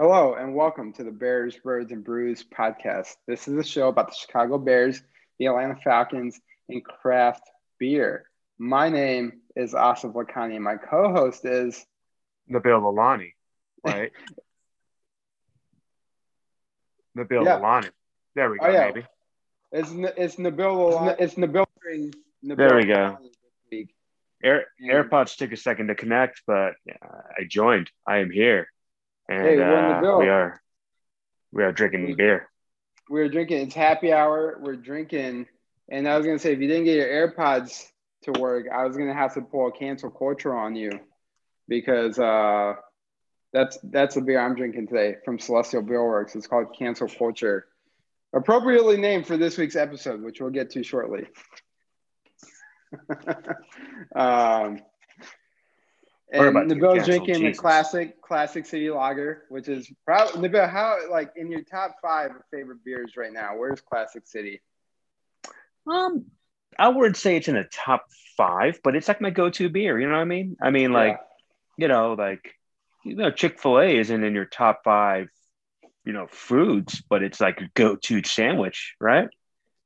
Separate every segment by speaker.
Speaker 1: Hello and welcome to the Bears, Birds, and Brews podcast. This is a show about the Chicago Bears, the Atlanta Falcons, and craft beer. My name is Asif Lakhani, and my co-host is
Speaker 2: Nabil Lalani, right? Nabil
Speaker 1: Yeah.
Speaker 2: Lalani. There we go,
Speaker 1: Oh, yeah.
Speaker 2: baby.
Speaker 1: it's it's Nabil it's Nabil during Nabil
Speaker 2: There we go. Air. AirPods took a second to connect, but uh, I joined. I am here, and
Speaker 1: Hey,
Speaker 2: uh, we are we are drinking
Speaker 1: We-
Speaker 2: beer.
Speaker 1: We're drinking. It's happy hour. We're drinking, and I was gonna say if you didn't get your AirPods to work, I was gonna have to pull a cancel culture on you because uh, that's that's the beer I'm drinking today from Celestial Beer Works. It's called Cancel Culture, appropriately named for this week's episode, which we'll get to shortly. um, and
Speaker 2: about you,
Speaker 1: Nabil's
Speaker 2: cancel,
Speaker 1: drinking the classic classic city lager, which is probably Nabil. How like in your top five favorite beers right now? Where's Classic City?
Speaker 2: Um, I wouldn't say it's in the top five, but it's like my go-to beer. You know what I mean? I mean, like you know, like you know, Chick Fil A isn't in your top five, you know, foods, but it's like a go-to sandwich, right?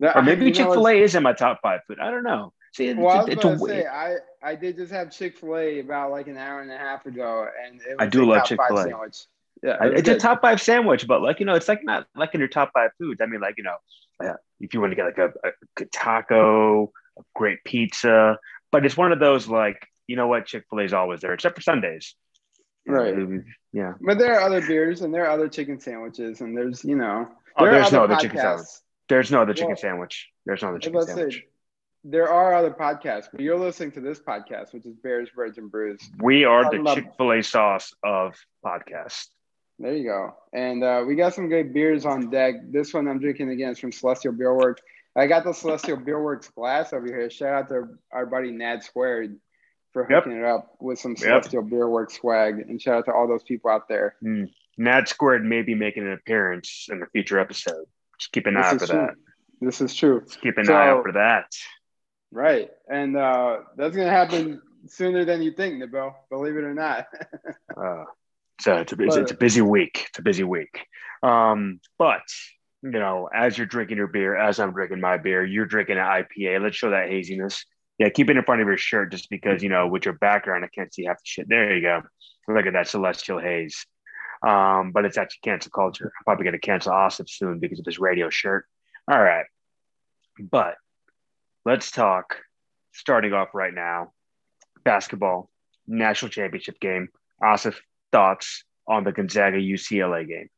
Speaker 1: Yeah.
Speaker 2: Or maybe Chick Fil A is in my top five food. I don't know. See, it's,
Speaker 1: Well, I was
Speaker 2: it's,
Speaker 1: about
Speaker 2: a
Speaker 1: to say. I I did just have Chick Fil A about like an hour and a half ago, and it was
Speaker 2: I do
Speaker 1: a
Speaker 2: love
Speaker 1: top five
Speaker 2: Chick-fil-A.
Speaker 1: sandwich. Yeah, it was
Speaker 2: it's a top five sandwich, but like you know, it's like not like in your top five foods. I mean, like you know, uh, if you want to get like a, a good taco, a great pizza, but it's one of those like you know what, Chick Fil A is always there, except for Sundays.
Speaker 1: Right.
Speaker 2: Uh, Yeah.
Speaker 1: But there are other beers and there are other chicken sandwiches, and there's you know
Speaker 2: Oh,
Speaker 1: there are
Speaker 2: there's no
Speaker 1: other
Speaker 2: other chicken sandwich. There's no other chicken
Speaker 1: Well,
Speaker 2: sandwich. There's no other chicken sandwich.
Speaker 1: say, there are other podcasts, but you're listening to this podcast, which is Bears, Birds, and Brews.
Speaker 2: We are the Chick Fil A sauce of podcast.
Speaker 1: There you go. And uh, we got some great beers on deck. This one I'm drinking again is from Celestial Beer Works. I got the Celestial Beer Works glass over here. Shout out to our buddy Nad Squared for
Speaker 2: Yep.
Speaker 1: hooking it up with some
Speaker 2: Yep.
Speaker 1: Celestial Beer Works swag. And shout out to all those people out there.
Speaker 2: Mm. Nad Squared may be making an appearance in a future episode. Just keep an eye out for
Speaker 1: true.
Speaker 2: that.
Speaker 1: This is true.
Speaker 2: Just keep an
Speaker 1: So-
Speaker 2: eye out for that.
Speaker 1: Right. And uh, that's going to happen sooner than you think, Nabil, believe it or not.
Speaker 2: Uh, so it's a, it's, it's a busy week. It's a busy week. Um, but you know, as you're drinking your beer, as I'm drinking my beer, you're drinking an IPA. Let's show that haziness. Yeah, keep it in front of your shirt just because you know with your background, I can't see half the shit. There you go. Look at that celestial haze. Um, but it's actually cancel culture. I'm probably gonna cancel Austin soon because of this radio shirt. All right. But let's talk starting off right now. Basketball, national championship game. Asif, thoughts on the Gonzaga UCLA game?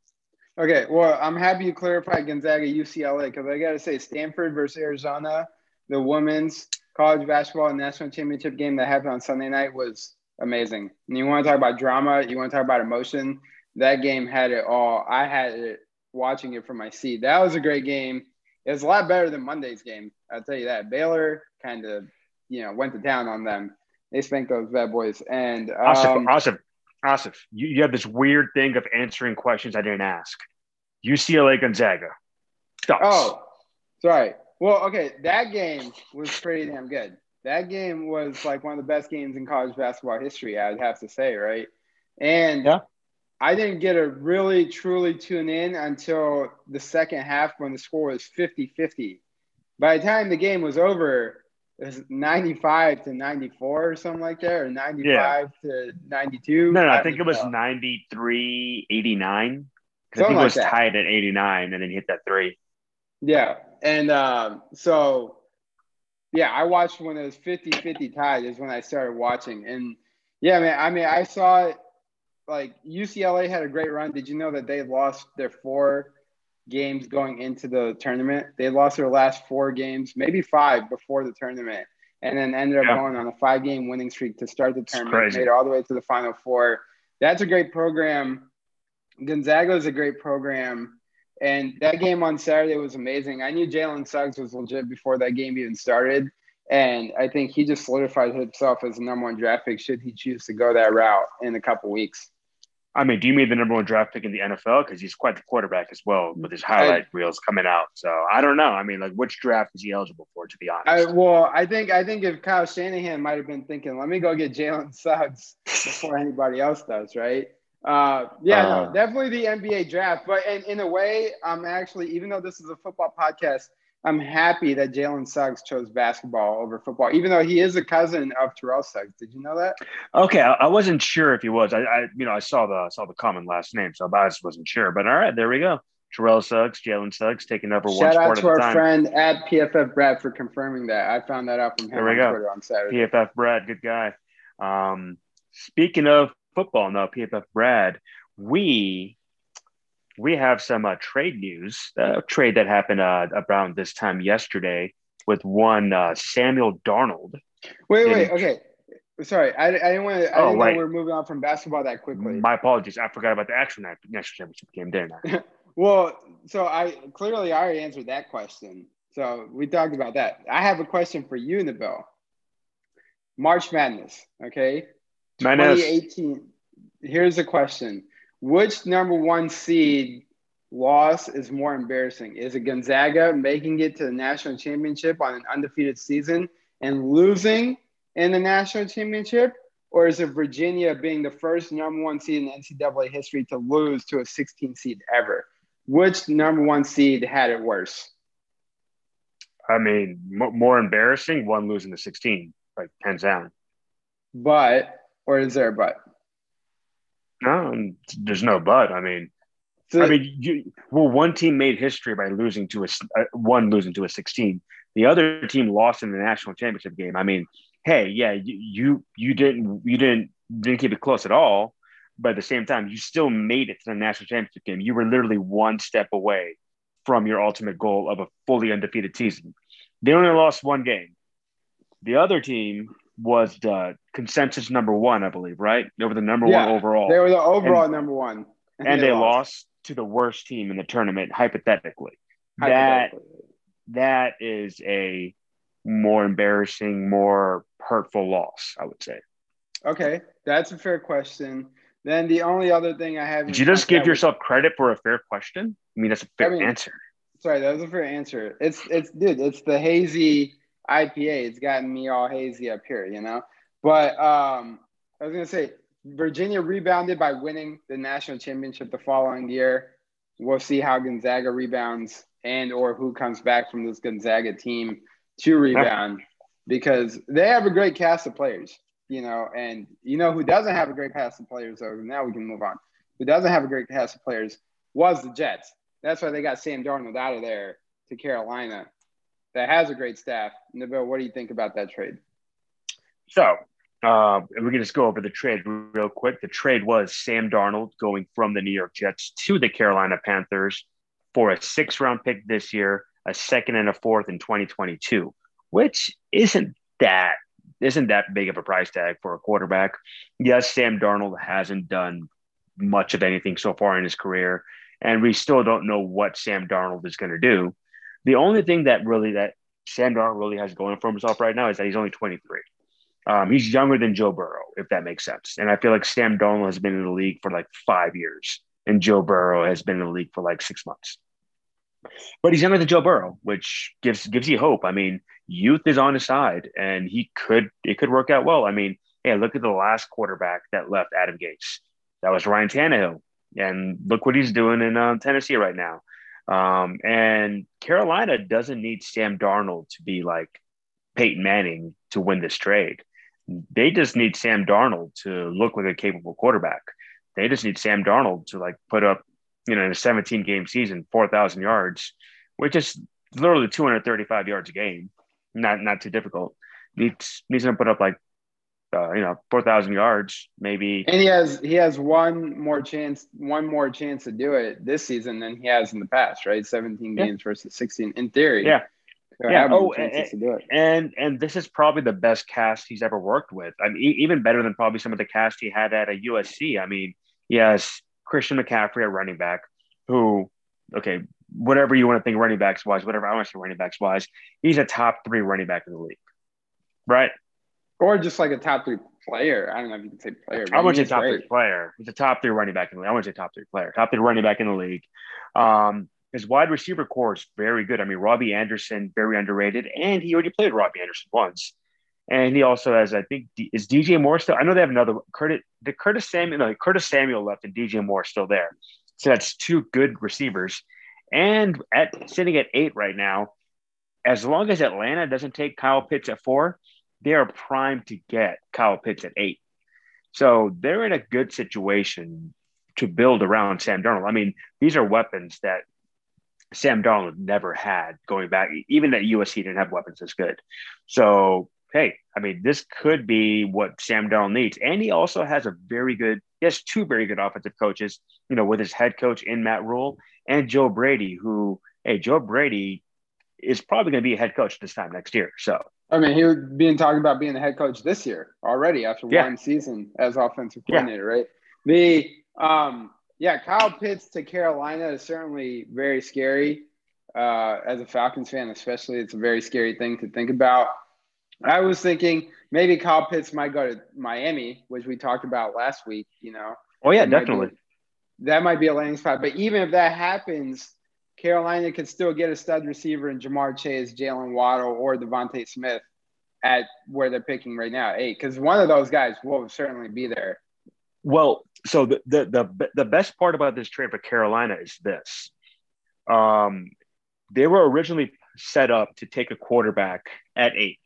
Speaker 1: Okay, well, I'm happy you clarified Gonzaga UCLA because I got to say, Stanford versus Arizona, the women's college basketball national championship game that happened on Sunday night was amazing. And you want to talk about drama, you want to talk about emotion. That game had it all. I had it watching it from my seat. That was a great game. It was a lot better than Monday's game. I'll tell you that. Baylor kind of, you know, went to town on them. They spanked those bad boys. And
Speaker 2: Asif,
Speaker 1: um,
Speaker 2: Asif, Asif, you, you have this weird thing of answering questions I didn't ask. UCLA Gonzaga. Thoughts?
Speaker 1: Oh, sorry. Well, okay, that game was pretty damn good. That game was like one of the best games in college basketball history, I'd have to say, right? And
Speaker 2: Yeah.
Speaker 1: I didn't get to really truly tune in until the second half when the score was 50 50. By the time the game was over, it was 95 to 94 or something like that, or 95 to 92.
Speaker 2: no, no, I
Speaker 1: don't
Speaker 2: think it was
Speaker 1: know.
Speaker 2: 93 89. I
Speaker 1: Something
Speaker 2: think it
Speaker 1: like
Speaker 2: was
Speaker 1: that.
Speaker 2: tied at 89 and then hit that three.
Speaker 1: Yeah. And um, so, yeah, I watched when it was 50 50 tied, is when I started watching. And yeah, man, I mean, I saw it like UCLA had a great run. Did you know that they lost their four games going into the tournament? They lost their last four games, maybe five before the tournament, and then ended up
Speaker 2: Yeah.
Speaker 1: going on a five game winning streak to start the tournament, made it all the way to the final four. That's a great program. Gonzaga is a great program. And that game on Saturday was amazing. I knew Jalen Suggs was legit before that game even started. And I think he just solidified himself as the number one draft pick should he choose to go that route in a couple weeks.
Speaker 2: I mean, do you mean the number one draft pick in the NFL? Because he's quite the quarterback as well with his highlight reels coming out. So I don't know. I mean, like, which draft is he eligible for, to be honest?
Speaker 1: I, well, I think I think if Kyle Shanahan might have been thinking, let me go get Jalen Suggs before anybody else does, right? Uh, yeah, uh, no, definitely the NBA draft. But in, in a way, I'm actually, even though this is a football podcast, I'm happy that Jalen Suggs chose basketball over football, even though he is a cousin of Terrell Suggs. Did you know that?
Speaker 2: Okay, I, I wasn't sure if he was. I, I, you know, I saw the saw the common last name, so I just wasn't sure. But all right, there we go. Terrell Suggs, Jalen Suggs, taking over
Speaker 1: Shout
Speaker 2: one
Speaker 1: sport out to our friend at PFF Brad for confirming that. I found that out from him there we on go. Twitter on Saturday.
Speaker 2: PFF Brad, good guy. Um, speaking of football, now PFF Brad, we we have some uh, trade news. A uh, trade that happened uh, around this time yesterday with one uh, Samuel Darnold.
Speaker 1: Wait, wait, okay. Sorry, I, I didn't want to. I oh, didn't right. know we are moving on from basketball that quickly.
Speaker 2: My apologies. I forgot about the actual national championship game, didn't I?
Speaker 1: well, so I clearly I already answered that question. So we talked about that. I have a question for you, Nabil. March Madness, okay?
Speaker 2: Madness.
Speaker 1: 2018. Here's a question which number one seed loss is more embarrassing? Is it Gonzaga making it to the national championship on an undefeated season and losing in the national championship? Or is it Virginia being the first number one seed in NCAA history to lose to a 16 seed ever? Which number one seed had it worse?
Speaker 2: I mean, more embarrassing, one losing to 16, like hands down.
Speaker 1: But, or is there a but?
Speaker 2: No, there's no but. I mean, so, I mean, you, well, one team made history by losing to a uh, one losing to a 16. The other team lost in the national championship game. I mean, hey, yeah, you you, you didn't you didn't didn't keep it close at all, but at the same time, you still made it to the national championship game. You were literally one step away from your ultimate goal of a fully undefeated season. They only lost one game. The other team was the consensus number one, I believe, right? They were the number yeah, one overall.
Speaker 1: They were the overall and, number one.
Speaker 2: And, and they, they lost. lost. to the worst team in the tournament, hypothetically. hypothetically. That that is a more embarrassing, more hurtful loss, I would say.
Speaker 1: Okay, that's a fair question. Then the only other thing I have.
Speaker 2: Did you just give yourself was, credit for a fair question? I mean, that's a fair I mean, answer.
Speaker 1: Sorry, that was a fair answer. It's it's dude, it's the hazy IPA. It's gotten me all hazy up here, you know. But um, I was gonna say Virginia rebounded by winning the national championship the following year. We'll see how Gonzaga rebounds and or who comes back from this Gonzaga team to rebound because they have a great cast of players, you know, and you know who doesn't have a great cast of players, so now we can move on. Who doesn't have a great cast of players was the Jets. That's why they got Sam Darnold out of there to Carolina that has a great staff. Nabil, what do you think about that trade?
Speaker 2: So uh, we can just go over the trade real quick. The trade was Sam Darnold going from the New York Jets to the Carolina Panthers for a six round pick this year, a second and a fourth in 2022, which isn't that isn't that big of a price tag for a quarterback. Yes, Sam Darnold hasn't done much of anything so far in his career, and we still don't know what Sam Darnold is going to do. The only thing that really that Sam Darnold really has going for himself right now is that he's only 23. Um, he's younger than Joe Burrow, if that makes sense. And I feel like Sam Darnold has been in the league for like five years, and Joe Burrow has been in the league for like six months. But he's younger than Joe Burrow, which gives gives you hope. I mean, youth is on his side, and he could it could work out well. I mean, hey, look at the last quarterback that left Adam Gase. That was Ryan Tannehill, and look what he's doing in uh, Tennessee right now. Um, and Carolina doesn't need Sam Darnold to be like Peyton Manning to win this trade. They just need Sam Darnold to look like a capable quarterback. They just need Sam Darnold to like put up, you know, in a 17 game season, 4,000 yards, which is literally 235 yards a game. Not not too difficult. Needs needs to put up like uh, you know, four thousand yards, maybe.
Speaker 1: And he has he has one more chance, one more chance to do it this season than he has in the past, right? Seventeen yeah. games versus sixteen, in theory.
Speaker 2: Yeah. Yeah. Oh, and, and, and this is probably the best cast he's ever worked with. I mean, even better than probably some of the cast he had at a USC. I mean, yes, Christian McCaffrey at running back, who, okay, whatever you want to think running backs wise, whatever I want to say running backs wise, he's a top three running back in the league, right?
Speaker 1: Or just like a top three player. I don't know if you can say player.
Speaker 2: I would say top great. three player. He's a top three running back in the league. I would say top three player. Top three running back in the league. Um, his wide receiver corps is very good. I mean, Robbie Anderson, very underrated, and he already played Robbie Anderson once. and he also has, I think, is DJ Moore still? I know they have another Curtis. The Curtis Samuel, no, Curtis Samuel left, and DJ Moore still there. So that's two good receivers. And at sitting at eight right now, as long as Atlanta doesn't take Kyle Pitts at four, they are primed to get Kyle Pitts at eight. So they're in a good situation to build around Sam Darnold. I mean, these are weapons that Sam Darnold never had going back. Even at USC didn't have weapons as good. So hey, I mean, this could be what Sam Darnold needs. And he also has a very good, he has two very good offensive coaches, you know, with his head coach in Matt Rhule and Joe Brady, who, hey, Joe Brady is probably going to be a head coach this time next year. So,
Speaker 1: I mean, he was being talking about being the head coach this year already after yeah. one season as offensive coordinator, yeah. right? The, um, yeah, Kyle Pitts to Carolina is certainly very scary. Uh, as a Falcons fan, especially, it's a very scary thing to think about. I was thinking maybe Kyle Pitts might go to Miami, which we talked about last week. You know.
Speaker 2: Oh yeah, definitely.
Speaker 1: Be, that might be a landing spot. But even if that happens, Carolina could still get a stud receiver in Ja'Marr Chase, Jalen Waddle, or DeVonta Smith at where they're picking right now, eight. Because one of those guys will certainly be there.
Speaker 2: Well, so the, the the the best part about this trade for Carolina is this. Um, they were originally set up to take a quarterback at eight.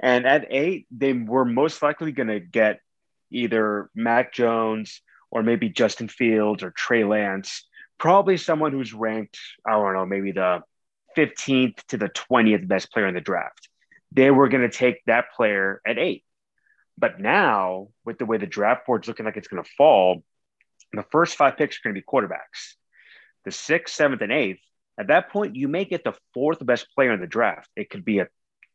Speaker 2: And at eight, they were most likely going to get either Mac Jones or maybe Justin Fields or Trey Lance, probably someone who's ranked, I don't know, maybe the 15th to the 20th best player in the draft. They were going to take that player at eight. But now, with the way the draft board's looking like it's going to fall, the first five picks are going to be quarterbacks. The sixth, seventh, and eighth, at that point, you may get the fourth best player in the draft. It could be a,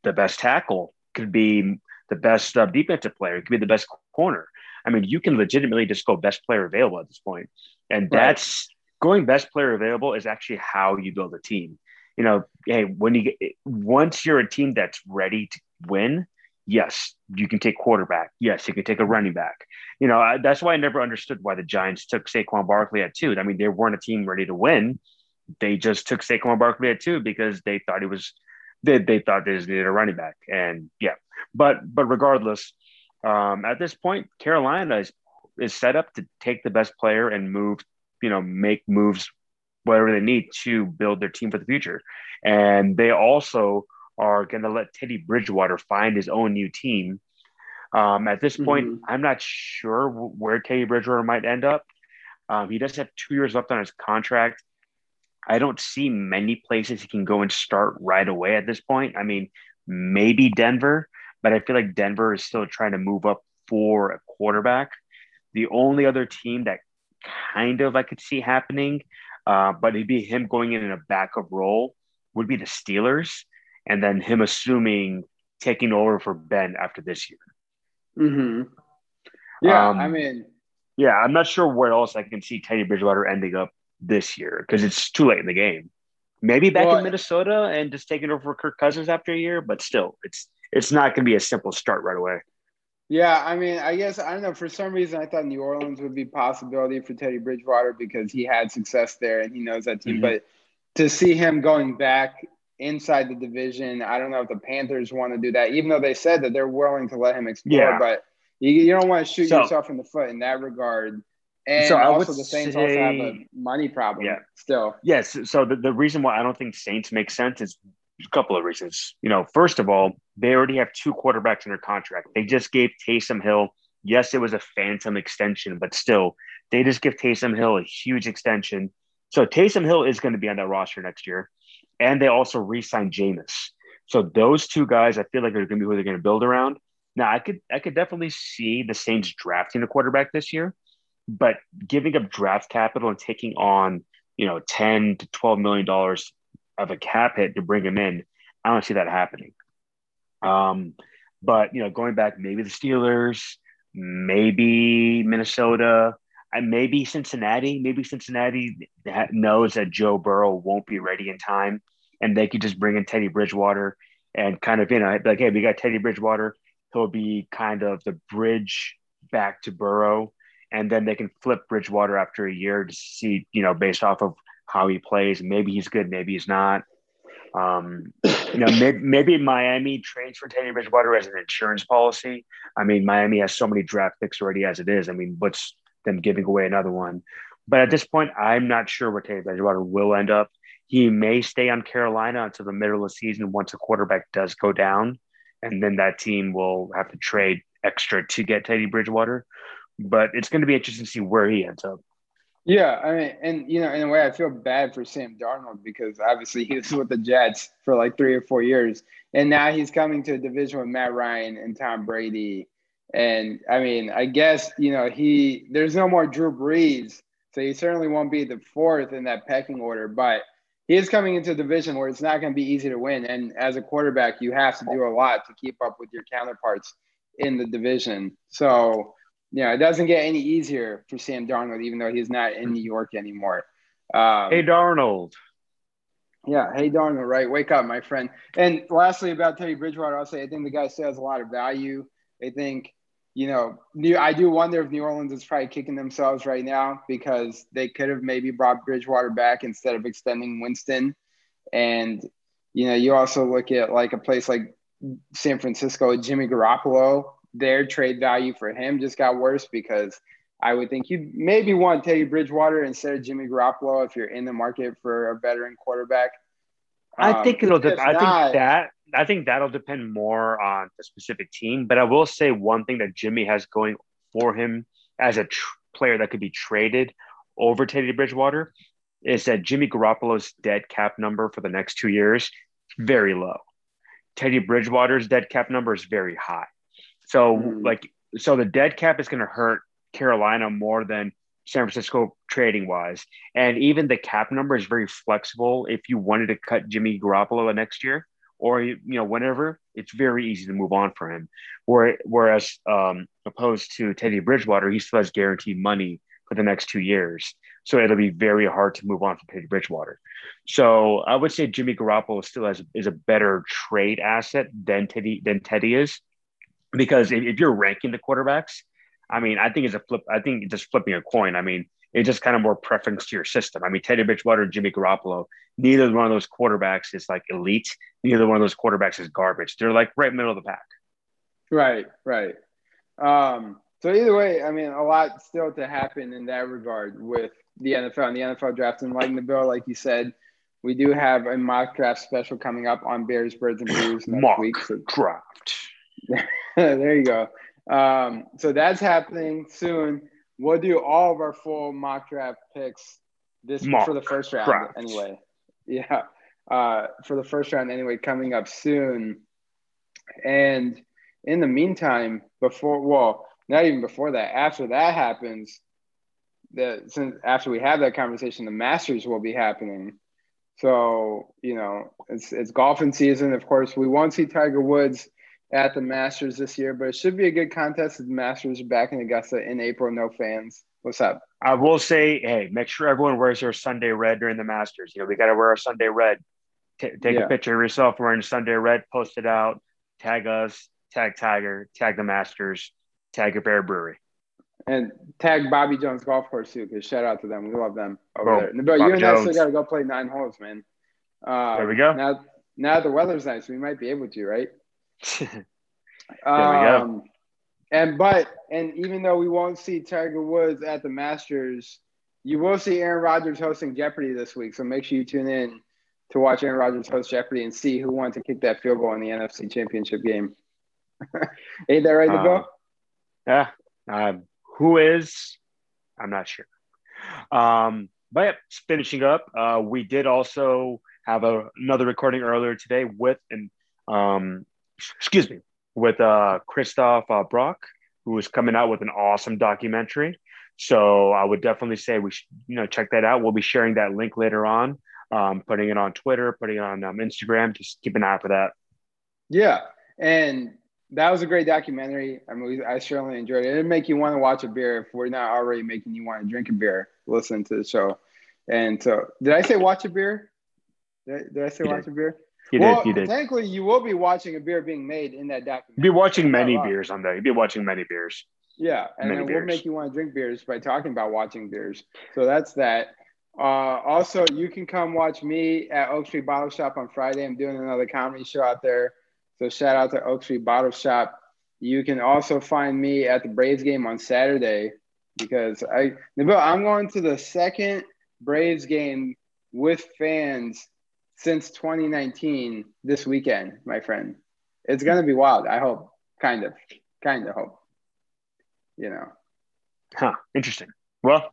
Speaker 2: the best tackle, could be the best uh, defensive player. It could be the best corner. I mean, you can legitimately just go best player available at this point. And that's going best player available is actually how you build a team. You know, hey, when you get once you're a team that's ready to win, yes, you can take quarterback. Yes, you can take a running back. You know, I, that's why I never understood why the Giants took Saquon Barkley at two. I mean, they weren't a team ready to win. They just took Saquon Barkley at two because they thought he was they, they thought they just needed a running back. And yeah, but but regardless, um, at this point, Carolina is is set up to take the best player and move, you know, make moves whatever they need to build their team for the future. And they also are going to let Teddy Bridgewater find his own new team. Um, at this point, mm-hmm. I'm not sure where Teddy Bridgewater might end up. Um, he does have two years left on his contract. I don't see many places he can go and start right away at this point. I mean, maybe Denver, but I feel like Denver is still trying to move up for a quarterback. The only other team that kind of I could see happening, uh, but it'd be him going in in a backup role, would be the Steelers, and then him assuming taking over for Ben after this year.
Speaker 1: Hmm. Yeah, um, I mean,
Speaker 2: yeah, I'm not sure where else I can see Teddy Bridgewater ending up this year because it's too late in the game. Maybe back well, in Minnesota and just taking over for Kirk Cousins after a year, but still, it's it's not going to be a simple start right away.
Speaker 1: Yeah, I mean, I guess I don't know. For some reason, I thought New Orleans would be possibility for Teddy Bridgewater because he had success there and he knows that team. Mm-hmm. But to see him going back inside the division, I don't know if the Panthers want to do that, even though they said that they're willing to let him explore. Yeah. But you, you don't want to shoot so, yourself in the foot in that regard. And so also the Saints say, also have a money problem yeah. still.
Speaker 2: Yes. So the, the reason why I don't think Saints make sense is a couple of reasons. You know, first of all, they already have two quarterbacks under contract. They just gave Taysom Hill, yes, it was a phantom extension, but still, they just give Taysom Hill a huge extension. So Taysom Hill is going to be on that roster next year. And they also re-signed Jameis. So those two guys, I feel like they're going to be who they're going to build around. Now, I could I could definitely see the Saints drafting a quarterback this year but giving up draft capital and taking on you know 10 to 12 million dollars of a cap hit to bring him in i don't see that happening. Um but you know going back maybe the steelers maybe minnesota maybe cincinnati maybe cincinnati knows that joe burrow won't be ready in time and they could just bring in teddy bridgewater and kind of you know like hey we got teddy bridgewater. He'll be kind of the bridge back to burrow and then they can flip Bridgewater after a year to see, you know, based off of how he plays. Maybe he's good, maybe he's not. Um, you know, maybe, maybe Miami trades for Teddy Bridgewater as an insurance policy. I mean, Miami has so many draft picks already as it is. I mean, what's them giving away another one? But at this point, I'm not sure where Teddy Bridgewater will end up. He may stay on Carolina until the middle of the season once a quarterback does go down, and then that team will have to trade extra to get Teddy Bridgewater. But it's going to be interesting to see where he ends up.
Speaker 1: Yeah, I mean, and you know, in a way, I feel bad for Sam Darnold because obviously he was with the Jets for like three or four years, and now he's coming to a division with Matt Ryan and Tom Brady. And I mean, I guess you know he there's no more Drew Brees, so he certainly won't be the fourth in that pecking order. But he is coming into a division where it's not going to be easy to win, and as a quarterback, you have to do a lot to keep up with your counterparts in the division. So yeah, it doesn't get any easier for Sam Darnold, even though he's not in New York anymore.
Speaker 2: Um, hey, Darnold.
Speaker 1: Yeah, hey, Darnold, right? Wake up, my friend. And lastly, about Teddy Bridgewater, I'll say I think the guy still has a lot of value. I think, you know, I do wonder if New Orleans is probably kicking themselves right now because they could have maybe brought Bridgewater back instead of extending Winston. And, you know, you also look at like a place like San Francisco, Jimmy Garoppolo their trade value for him just got worse because I would think you maybe want Teddy Bridgewater instead of Jimmy Garoppolo if you're in the market for a veteran quarterback.
Speaker 2: Um, I think it'll. De- I think that. I think that'll depend more on the specific team. But I will say one thing that Jimmy has going for him as a tr- player that could be traded over Teddy Bridgewater is that Jimmy Garoppolo's dead cap number for the next two years very low. Teddy Bridgewater's dead cap number is very high. So mm. like so the dead cap is going to hurt Carolina more than San Francisco trading wise. And even the cap number is very flexible. If you wanted to cut Jimmy Garoppolo next year or you know whenever, it's very easy to move on for him. Whereas um, opposed to Teddy Bridgewater, he still has guaranteed money for the next two years. So it'll be very hard to move on from Teddy Bridgewater. So I would say Jimmy Garoppolo still has is a better trade asset than Teddy than Teddy is because if, if you're ranking the quarterbacks, I mean, I think it's a flip. I think just flipping a coin. I mean, it's just kind of more preference to your system. I mean, Teddy Bridgewater and Jimmy Garoppolo, neither one of those quarterbacks is like elite. Neither one of those quarterbacks is garbage. They're like right middle of the pack.
Speaker 1: Right, right. Um, so either way, I mean, a lot still to happen in that regard with the NFL and the NFL draft. And like bill, like you said, we do have a mock draft special coming up on Bears, Birds, and Brews next
Speaker 2: mock
Speaker 1: week.
Speaker 2: So draft.
Speaker 1: there you go. Um, so that's happening soon. We'll do all of our full mock draft picks this mock for the first round draft. anyway. Yeah. Uh, for the first round anyway, coming up soon. And in the meantime, before well, not even before that, after that happens, that since after we have that conversation, the Masters will be happening. So, you know, it's it's golfing season. Of course, we won't see Tiger Woods at the Masters this year, but it should be a good contest. The Masters are back in Augusta in April. No fans. What's up?
Speaker 2: I will say, hey, make sure everyone wears their Sunday red during the Masters. You know, we got to wear our Sunday red. T- take yeah. a picture of yourself wearing Sunday red, post it out, tag us, tag Tiger, tag the Masters, tag your Bear Brewery.
Speaker 1: And tag Bobby Jones Golf Course too, because shout out to them. We love them over there. But you and I still got to go play nine holes, man.
Speaker 2: Uh, there we go.
Speaker 1: Now, now the weather's nice. We might be able to, right?
Speaker 2: There we go. Um,
Speaker 1: and but and even though we won't see Tiger Woods at the Masters, you will see Aaron Rodgers hosting Jeopardy this week. So make sure you tune in to watch Aaron Rodgers host Jeopardy and see who wants to kick that field goal in the NFC Championship game. Ain't that right, um,
Speaker 2: Yeah. Um, who is? I'm not sure. Um, but yeah, finishing up, uh, we did also have a, another recording earlier today with an um, excuse me, with uh, Christoph uh, Brock, who is coming out with an awesome documentary. So I would definitely say we should, you know, check that out. We'll be sharing that link later on, um, putting it on Twitter, putting it on um, Instagram. Just keep an eye for that.
Speaker 1: Yeah, and that was a great documentary. I mean, I certainly enjoyed it. It'd make you want to watch a beer if we're not already making you want to drink a beer. Listen to the show. And so, did I say watch a beer? Did I, did I say watch a beer?
Speaker 2: You well, did. You did.
Speaker 1: Thankfully, you will be watching a beer being made in that documentary.
Speaker 2: You'll be watching many beers on there. You'll be watching many beers.
Speaker 1: Yeah, and many then beers. we'll make you want to drink beers by talking about watching beers. So that's that. Uh, also, you can come watch me at Oak Street Bottle Shop on Friday. I'm doing another comedy show out there. So shout out to Oak Street Bottle Shop. You can also find me at the Braves game on Saturday because I, I'm going to the second Braves game with fans since 2019 this weekend, my friend. It's gonna be wild. I hope, kind of, kind of hope. You know.
Speaker 2: Huh. Interesting. Well,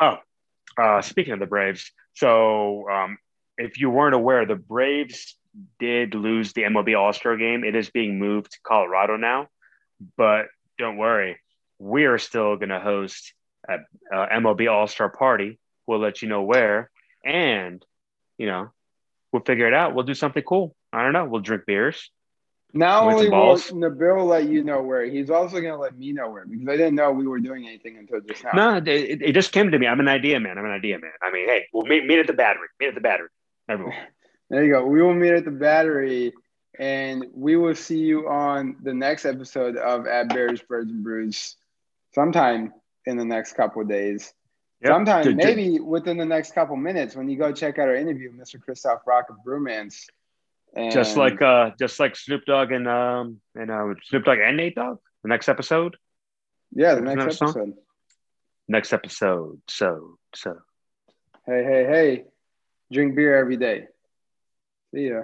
Speaker 2: oh, uh, speaking of the Braves, so um, if you weren't aware, the Braves did lose the MLB All Star game. It is being moved to Colorado now, but don't worry, we are still going to host a, a MLB All Star party. We'll let you know where, and you know, we'll figure it out. We'll do something cool. I don't know. We'll drink beers.
Speaker 1: Not only will Nabil let you know where, he's also going to let me know where because I didn't know we were doing anything until just now.
Speaker 2: No, it, it just came to me. I'm an idea man. I'm an idea man. I mean, hey, we'll meet, meet at the battery. Meet at the battery. Everyone.
Speaker 1: there you go. We will meet at the battery and we will see you on the next episode of At Bears, Birds, and Brews sometime in the next couple of days. Yep. Sometime, maybe within the next couple minutes, when you go check out our interview, Mr. Christoph Rock of Brewmance.
Speaker 2: And just like uh, just like Snoop Dogg and um and uh, Snoop Dogg and Nate Dogg. The next episode.
Speaker 1: Yeah, the next, episode. Song?
Speaker 2: Next episode. So so.
Speaker 1: Hey hey hey! Drink beer every day. See ya.